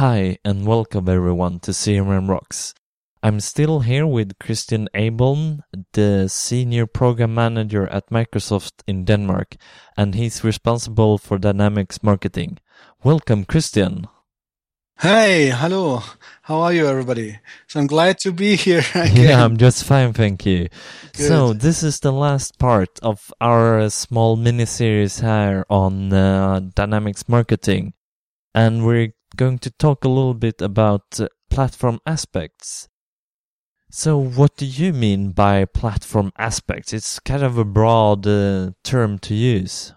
Hi, and welcome everyone to CRM Rocks. I'm still here with Christian Abeln, the Senior Program Manager at Microsoft in Denmark, and he's responsible for Dynamics Marketing. Welcome, Christian. Hey, hello. How are you, everybody? So I'm glad to be here. Again. Yeah, I'm just fine, thank you. Good. So this is the last part of our small mini series here on uh, Dynamics Marketing, and we're going to talk a little bit about uh, platform aspects. So, what do you mean by platform aspects? It's kind of a broad uh, term to use.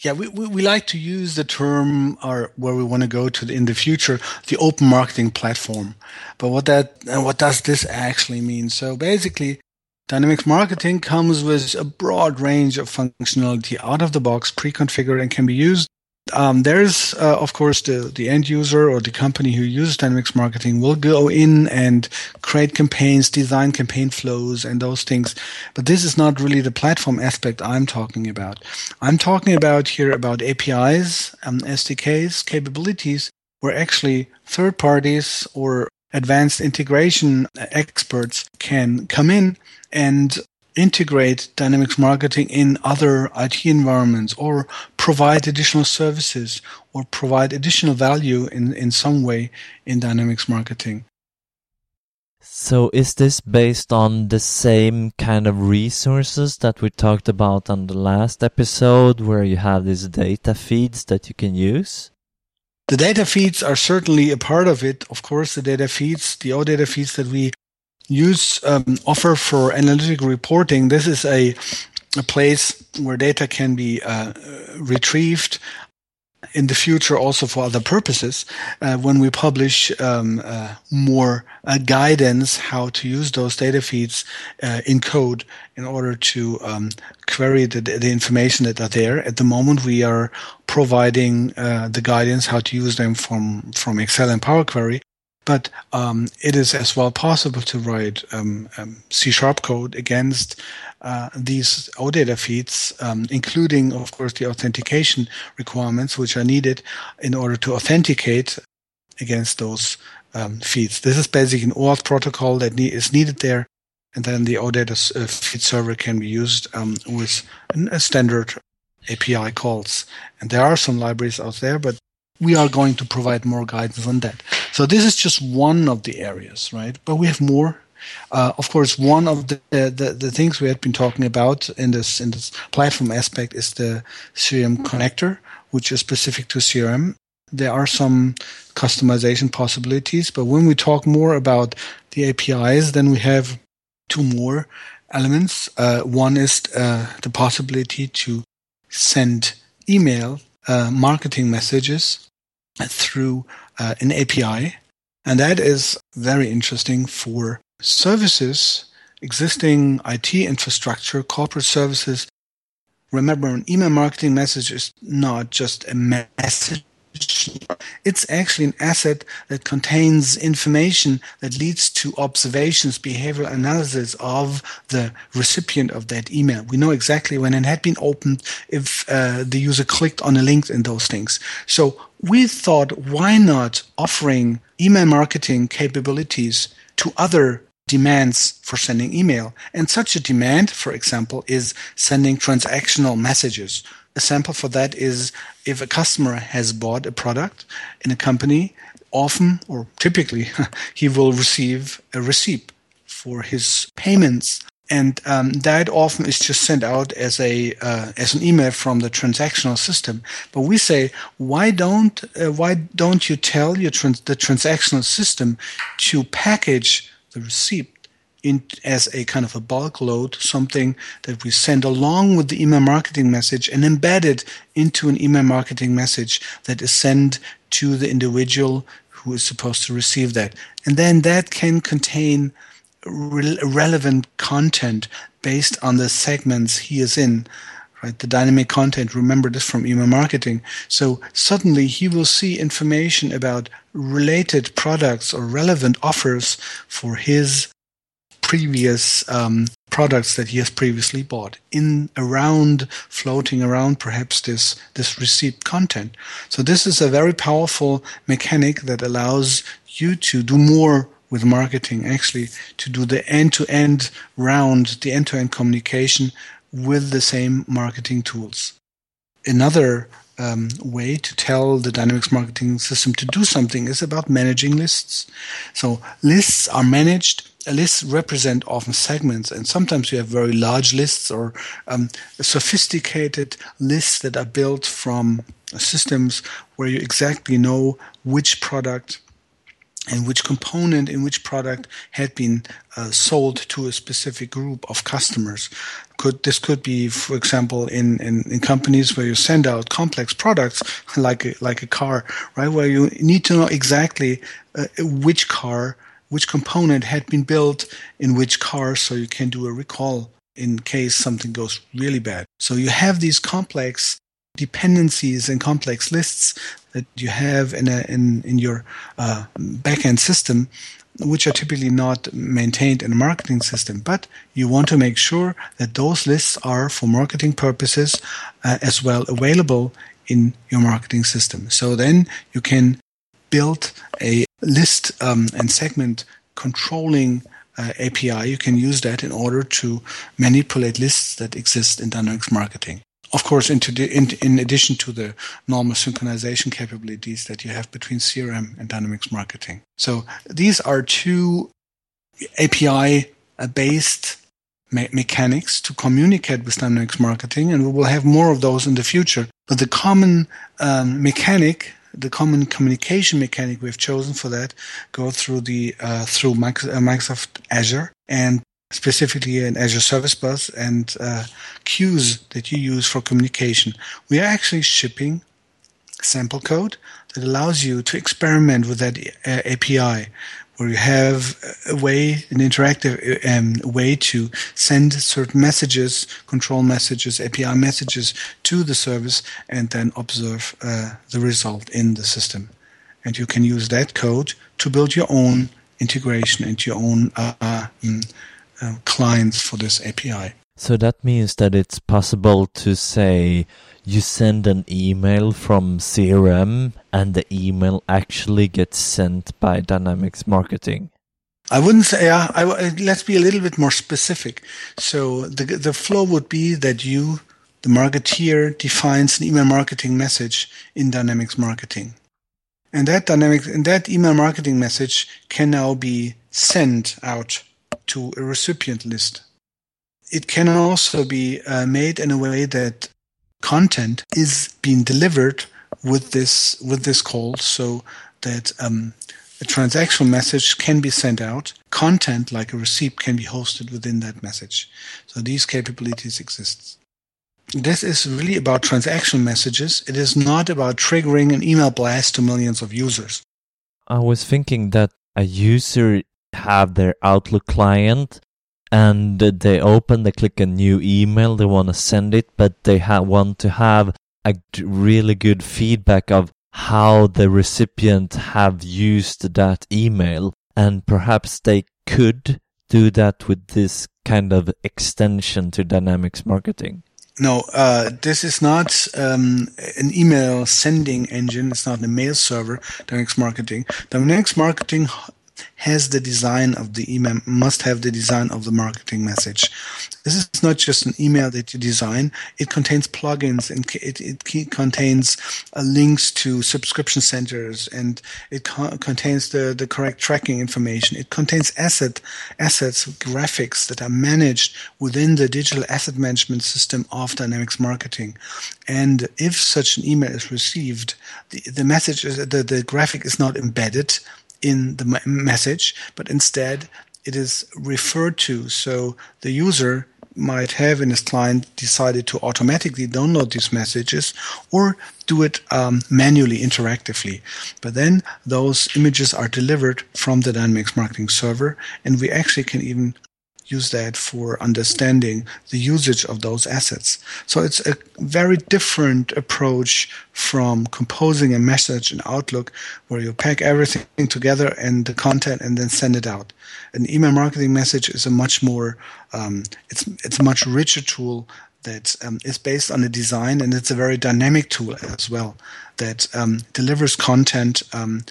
Yeah, we, we, we, like to use the term or where we want to go to the, in the future, the open marketing platform. But what that and what does this actually mean? So basically, Dynamics marketing comes with a broad range of functionality out of the box, pre-configured, and can be used um, there's, uh, of course, the, the end user or the company who uses Dynamics Marketing will go in and create campaigns, design campaign flows and those things. But this is not really the platform aspect I'm talking about. I'm talking about here about APIs, um, SDKs, capabilities where actually third parties or advanced integration experts can come in and integrate Dynamics marketing in other IT environments or provide additional services or provide additional value in, in some way in Dynamics marketing. So is this based on the same kind of resources that we talked about on the last episode where you have these data feeds that you can use? The data feeds are certainly a part of it. Of course, the data feeds, the OData feeds that we use um, offer for analytical reporting. This is a, a place where data can be uh, retrieved in the future also for other purposes uh, when we publish um, uh, more uh, guidance how to use those data feeds uh, in code in order to um, query the, the, information that are there. At the moment we are providing uh, the guidance how to use them from from excel and power query but um, it is as well possible to write um, um, C sharp code against uh, these OData feeds, um, including, of course, the authentication requirements which are needed in order to authenticate against those um, feeds. This is basically an OAuth protocol that ne- is needed there, and then the OData uh, feed server can be used um, with a standard API calls. And there are some libraries out there, but we are going to provide more guidance on that. So this is just one of the areas, right? But we have more. Uh, of course, one of the, the, the things we had been talking about in this in this platform aspect is the CRM connector, which is specific to CRM. There are some customization possibilities, but when we talk more about the APIs, then we have two more elements. Uh, one is uh, the possibility to send email uh, marketing messages through uh, an API. And that is very interesting for services, existing IT infrastructure, corporate services. Remember, an email marketing message is not just a message it's actually an asset that contains information that leads to observations, behavioral analysis of the recipient of that email. We know exactly when it had been opened, if uh, the user clicked on a link and those things. So we thought, why not offering email marketing capabilities to other demands for sending email. And such a demand, for example, is sending transactional messages a sample for that is if a customer has bought a product in a company, often or typically he will receive a receipt for his payments and um, that often is just sent out as a uh, as an email from the transactional system. But we say, why don't uh, why don't you tell your trans- the transactional system to package the receipt in, as a kind of a bulk load, something that we send along with the email marketing message and embed it into an email marketing message that is sent to the individual who is supposed to receive that. And then that can contain re- relevant content based on the segments he is in. Right, the dynamic content, remember this from email marketing. So suddenly he will see information about related products or relevant offers for his previous um, products that he has previously bought in around floating around perhaps this this receipt content so this is a very powerful mechanic that allows you to do more with marketing actually to do the end-to-end round the end-to-end communication with the same marketing tools another um, way to tell the Dynamics marketing system to do something is about managing lists. So lists are managed. Lists represent often segments, and sometimes you have very large lists or um, sophisticated lists that are built from systems where you exactly know which product and which component in which product had been uh, sold to a specific group of customers. Could this could be, for example, in, in, in companies where you send out complex products like a, like a car, right? Where you need to know exactly uh, which car, which component had been built in which car, so you can do a recall in case something goes really bad. So you have these complex dependencies and complex lists that you have in a, in in your uh, backend system, which are typically not maintained in a marketing system. But you want to make sure that those lists are for marketing purposes uh, as well available in your marketing system. So then you can build a list um, and segment controlling uh, API. You can use that in order to manipulate lists that exist in Dynamics Marketing of course, in, in, addition to the normal synchronization capabilities that you have between CRM and Dynamics Marketing. So these are two API based me- mechanics to communicate with Dynamics Marketing, and we will have more of those in the future. But the common um, mechanic, the common communication mechanic we've chosen for that, go through the uh, through Microsoft Azure, and specifically in Azure Service Bus and uh, queues that you use for communication. We are actually shipping sample code that allows you to experiment with that uh, API, where you have a way, an interactive um, way to send certain messages, control messages, API messages to the service, and then observe uh, the result in the system. And you can use that code to build your own integration and your own uh, um, uh, clients for this API. So that means that it's possible to say you send an email from CRM and the email actually gets sent by Dynamics Marketing. I wouldn't say. Yeah, I, let's be a little bit more specific. So the the flow would be that you, the marketeer, defines an email marketing message in Dynamics Marketing, and that dynamic and that email marketing message can now be sent out to a recipient list. It can also be uh, made in a way that content is being delivered with this with this call, so that um, a transactional message can be sent out. Content, like a receipt, can be hosted within that message. So these capabilities exist. This is really about transactional messages. It is not about triggering an email blast to millions of users. I was thinking that a user have their Outlook client and they open, they click a new email, they want to send it, but they ha- want to have a really good feedback of how the recipient have used that email. And perhaps they could do that with this kind of extension to Dynamics Marketing. No, uh, this is not um, an email sending engine. It's not a mail server. Dynamics Marketing. Dynamics Marketing has the design of the email, must have the design of the marketing message. This is not just an email that you design. It contains plugins and it, it contains uh, links to subscription centers and it co- contains the, the correct tracking information. It contains asset, assets, graphics that are managed within the digital asset management system of Dynamics Marketing. And if such an email is received, the, the message is, the, the graphic is not embedded in the message, but instead it is referred to. So the user might have in his client decided to automatically download these messages or do it um, manually interactively. But then those images are delivered from the Dynamics Marketing Server, and we actually can even use that for understanding the usage of those assets. So it's a very different approach from composing a message in Outlook where you pack everything together and the content and then send it out. An email marketing message is a much more, um, it's, it's a much richer tool that um, is based on a design and it's a very dynamic tool as well that um, delivers content um,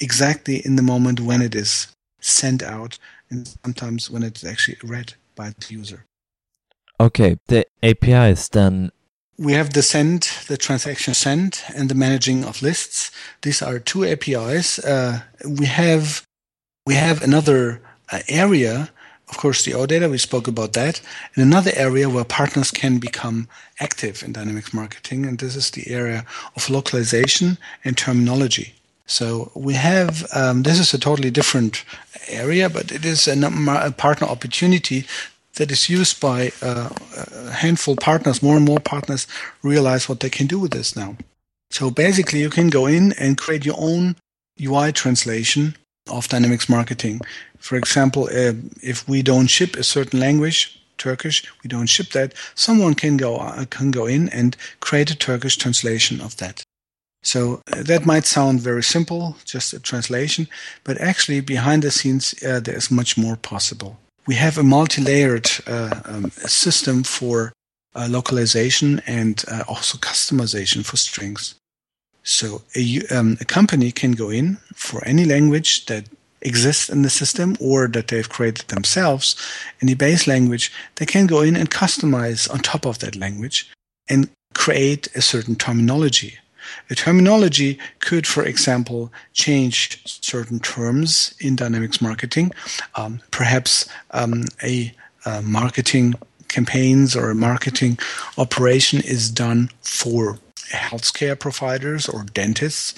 exactly in the moment when it is sent out and sometimes when it's actually read by the user. Okay, the APIs then. We have the send, the transaction send, and the managing of lists. These are two APIs. Uh, we have we have another uh, area, of course, the OData. We spoke about that. And another area where partners can become active in Dynamics marketing, and this is the area of localization and terminology. So we have um, this is a totally different area, but it is a, a partner opportunity that is used by uh, a handful partners. More and more partners realize what they can do with this now. So basically, you can go in and create your own UI translation of Dynamics marketing. For example, uh, if we don't ship a certain language, Turkish, we don't ship that. Someone can go uh, can go in and create a Turkish translation of that. So uh, that might sound very simple, just a translation, but actually behind the scenes, uh, there is much more possible. We have a multi-layered uh, um, system for uh, localization and uh, also customization for strings. So a, um, a company can go in for any language that exists in the system or that they've created themselves, any base language, they can go in and customize on top of that language and create a certain terminology a terminology could, for example, change certain terms in dynamics marketing. Um, perhaps um, a uh, marketing campaigns or a marketing operation is done for healthcare providers or dentists.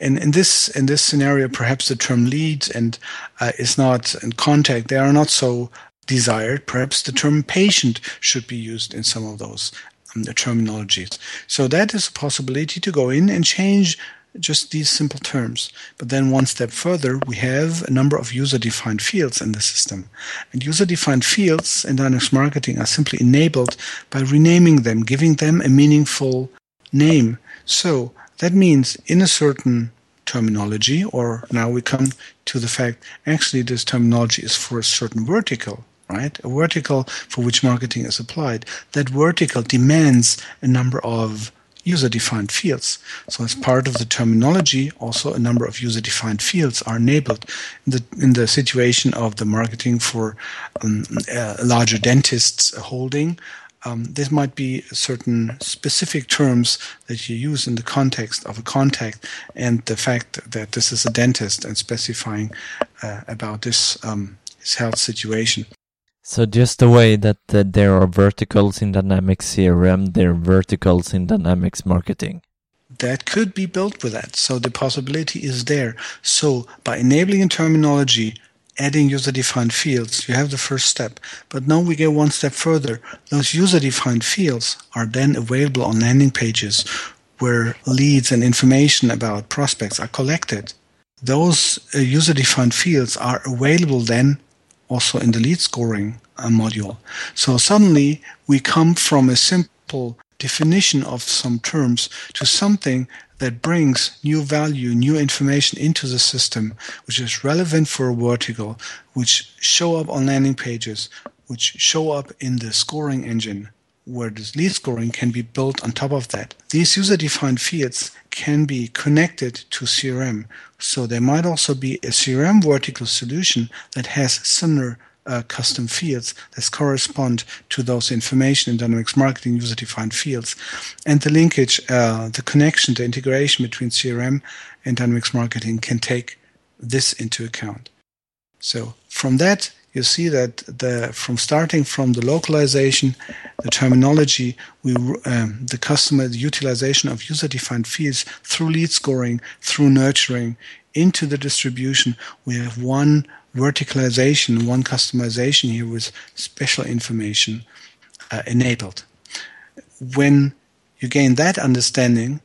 And in this in this scenario, perhaps the term leads and uh, is not in contact. They are not so desired. Perhaps the term patient should be used in some of those Um, the terminologies. So that is a possibility to go in and change just these simple terms. But then one step further, we have a number of user-defined fields in the system. And user-defined fields in Dynamics Marketing are simply enabled by renaming them, giving them a meaningful name. So that means in a certain terminology, or now we come to the fact actually this terminology is for a certain vertical right? A vertical for which marketing is applied. That vertical demands a number of user-defined fields. So as part of the terminology, also a number of user-defined fields are enabled. In the, in the situation of the marketing for um, a larger dentist's holding, um, this might be certain specific terms that you use in the context of a contact and the fact that this is a dentist and specifying uh, about this um, his health situation. So just the way that uh, there are verticals in Dynamics CRM, there are verticals in Dynamics Marketing. That could be built with that. So the possibility is there. So by enabling a terminology, adding user-defined fields, you have the first step. But now we go one step further. Those user-defined fields are then available on landing pages where leads and information about prospects are collected. Those uh, user-defined fields are available then also in the lead scoring uh, module. So suddenly we come from a simple definition of some terms to something that brings new value, new information into the system, which is relevant for a vertical, which show up on landing pages, which show up in the scoring engine, where this lead scoring can be built on top of that. These user-defined fields can be connected to CRM. So there might also be a CRM vertical solution that has similar uh, custom fields that correspond to those information in Dynamics Marketing user-defined fields. And the linkage, uh, the connection, the integration between CRM and Dynamics Marketing can take this into account. So from that, you see that the from starting from the localization, the terminology, we um, the customer the utilization of user-defined fields through lead scoring, through nurturing into the distribution, we have one verticalization, one customization here with special information uh, enabled. When you gain that understanding,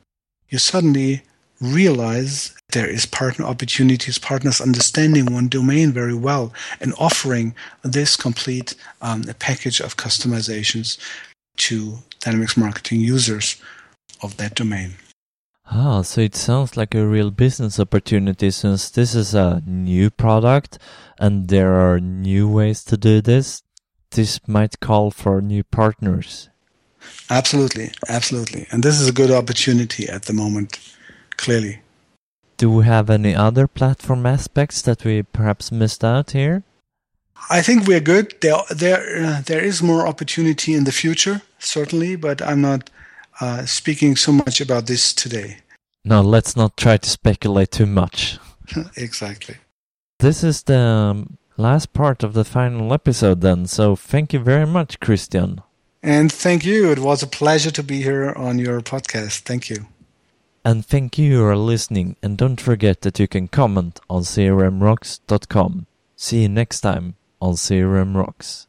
you suddenly realize there is partner opportunities, partners understanding one domain very well and offering this complete um, package of customizations to Dynamics marketing users of that domain. Ah, so it sounds like a real business opportunity since this is a new product and there are new ways to do this. This might call for new partners. Absolutely, absolutely. And this is a good opportunity at the moment, clearly. Do we have any other platform aspects that we perhaps missed out here? I think we're good. There, there, uh, there is more opportunity in the future, certainly, but I'm not uh, speaking so much about this today. No, let's not try to speculate too much. exactly. This is the um, last part of the final episode, then. So thank you very much, Christian. And thank you. It was a pleasure to be here on your podcast. Thank you. And thank you for listening. And don't forget that you can comment on crmrocks.com. See you next time on CRM Rocks.